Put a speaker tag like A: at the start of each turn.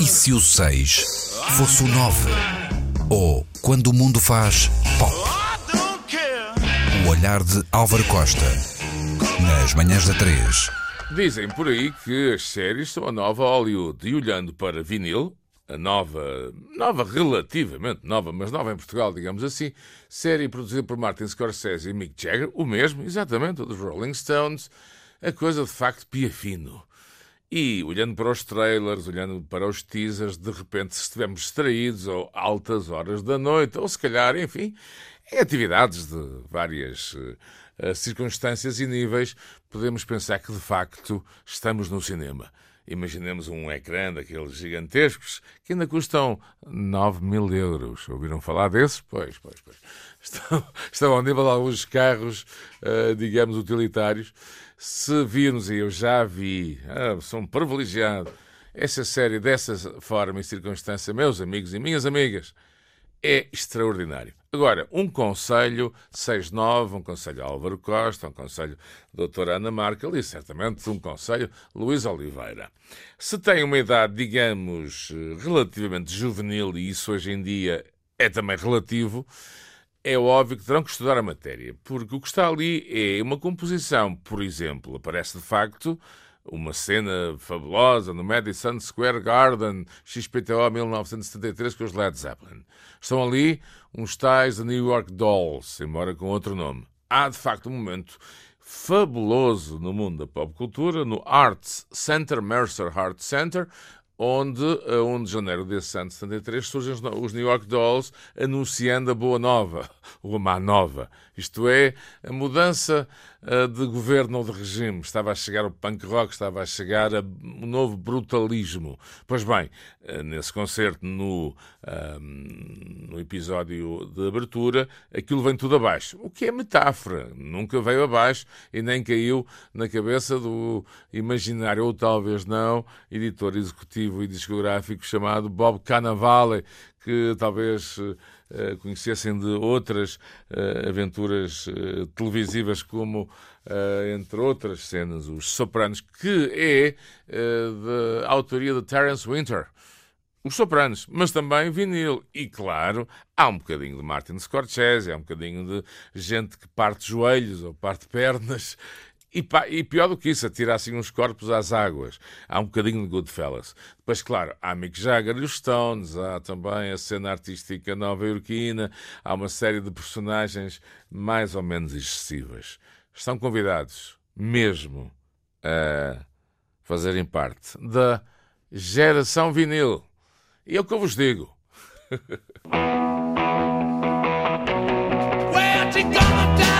A: E se o 6 fosse o 9? Ou quando o mundo faz pop? O olhar de Álvaro Costa. Nas manhãs da 3.
B: Dizem por aí que as séries são a nova Hollywood. E olhando para vinil, a nova, nova relativamente nova, mas nova em Portugal, digamos assim, série produzida por Martin Scorsese e Mick Jagger, o mesmo, exatamente, o dos Rolling Stones, a coisa de facto pia fino. E olhando para os trailers, olhando para os teasers, de repente, se estivermos distraídos ou altas horas da noite, ou se calhar, enfim, em atividades de várias uh, circunstâncias e níveis, podemos pensar que de facto estamos no cinema. Imaginemos um ecrã daqueles gigantescos que ainda custam 9 mil euros. Ouviram falar desses? Pois, pois, pois. Estão, estão ao nível de alguns carros, uh, digamos, utilitários se virmos, e eu já vi, ah, sou um privilegiado, essa série dessa forma e circunstância, meus amigos e minhas amigas, é extraordinário. Agora, um conselho 6-9, um conselho Álvaro Costa, um conselho doutora Ana Markel e certamente um conselho Luís Oliveira. Se tem uma idade, digamos, relativamente juvenil, e isso hoje em dia é também relativo, é óbvio que terão que estudar a matéria, porque o que está ali é uma composição, por exemplo, aparece de facto uma cena fabulosa no Madison Square Garden, XPTO 1973, com os Led Zeppelin. Estão ali uns tais de New York Dolls, embora com outro nome. Há, de facto, um momento fabuloso no mundo da pop cultura, no Arts Center, Mercer Art Center, onde, a 1 de janeiro desse ano de 73, surgem os New York Dolls anunciando a boa nova, ou a má nova. Isto é, a mudança uh, de governo ou de regime. Estava a chegar o punk rock, estava a chegar o um novo brutalismo. Pois bem, uh, nesse concerto, no, uh, episódio de abertura, aquilo vem tudo abaixo. O que é metáfora. Nunca veio abaixo e nem caiu na cabeça do imaginário, ou talvez não, editor executivo e discográfico chamado Bob Cannavale, que talvez uh, conhecessem de outras uh, aventuras uh, televisivas, como, entre outras cenas, Os Sopranos, que é de autoria de Terence Winter. Os Sopranos, mas também vinil. E claro, há um bocadinho de Martin Scorsese, há um bocadinho de gente que parte joelhos ou parte pernas e, pá, e, pior do que isso, atirar assim uns corpos às águas. Há um bocadinho de Goodfellas. Depois, claro, há Mick Jagger e os Stones, há também a cena artística nova-iorquina, há uma série de personagens mais ou menos excessivas. Estão convidados, mesmo, a fazerem parte da geração vinil. E é o que eu vos digo. You gonna die?